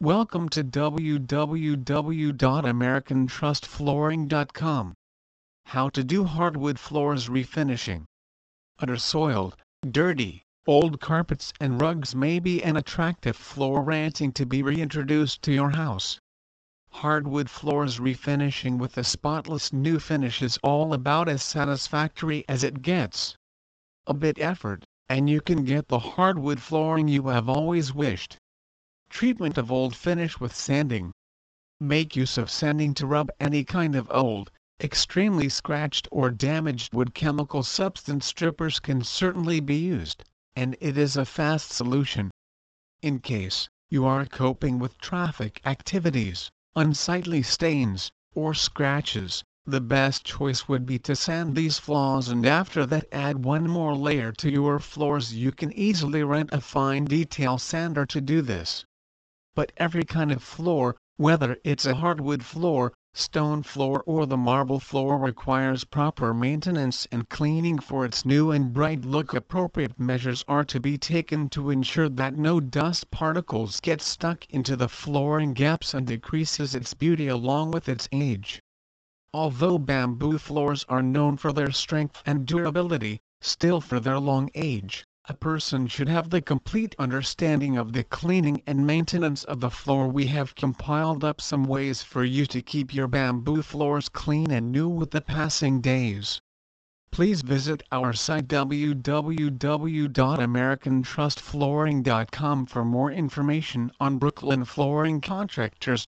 Welcome to www.americantrustflooring.com. How to do hardwood floors refinishing. Undersoiled, dirty, old carpets and rugs may be an attractive floor ranting to be reintroduced to your house. Hardwood floors refinishing with a spotless new finish is all about as satisfactory as it gets. A bit effort, and you can get the hardwood flooring you have always wished. Treatment of old finish with sanding. Make use of sanding to rub any kind of old, extremely scratched or damaged wood chemical substance strippers can certainly be used, and it is a fast solution. In case you are coping with traffic activities, unsightly stains, or scratches, the best choice would be to sand these flaws and after that add one more layer to your floors you can easily rent a fine detail sander to do this but every kind of floor, whether it's a hardwood floor, stone floor or the marble floor requires proper maintenance and cleaning for its new and bright look appropriate measures are to be taken to ensure that no dust particles get stuck into the flooring gaps and decreases its beauty along with its age. Although bamboo floors are known for their strength and durability, still for their long age, a person should have the complete understanding of the cleaning and maintenance of the floor we have compiled up some ways for you to keep your bamboo floors clean and new with the passing days. Please visit our site www.americantrustflooring.com for more information on Brooklyn Flooring Contractors.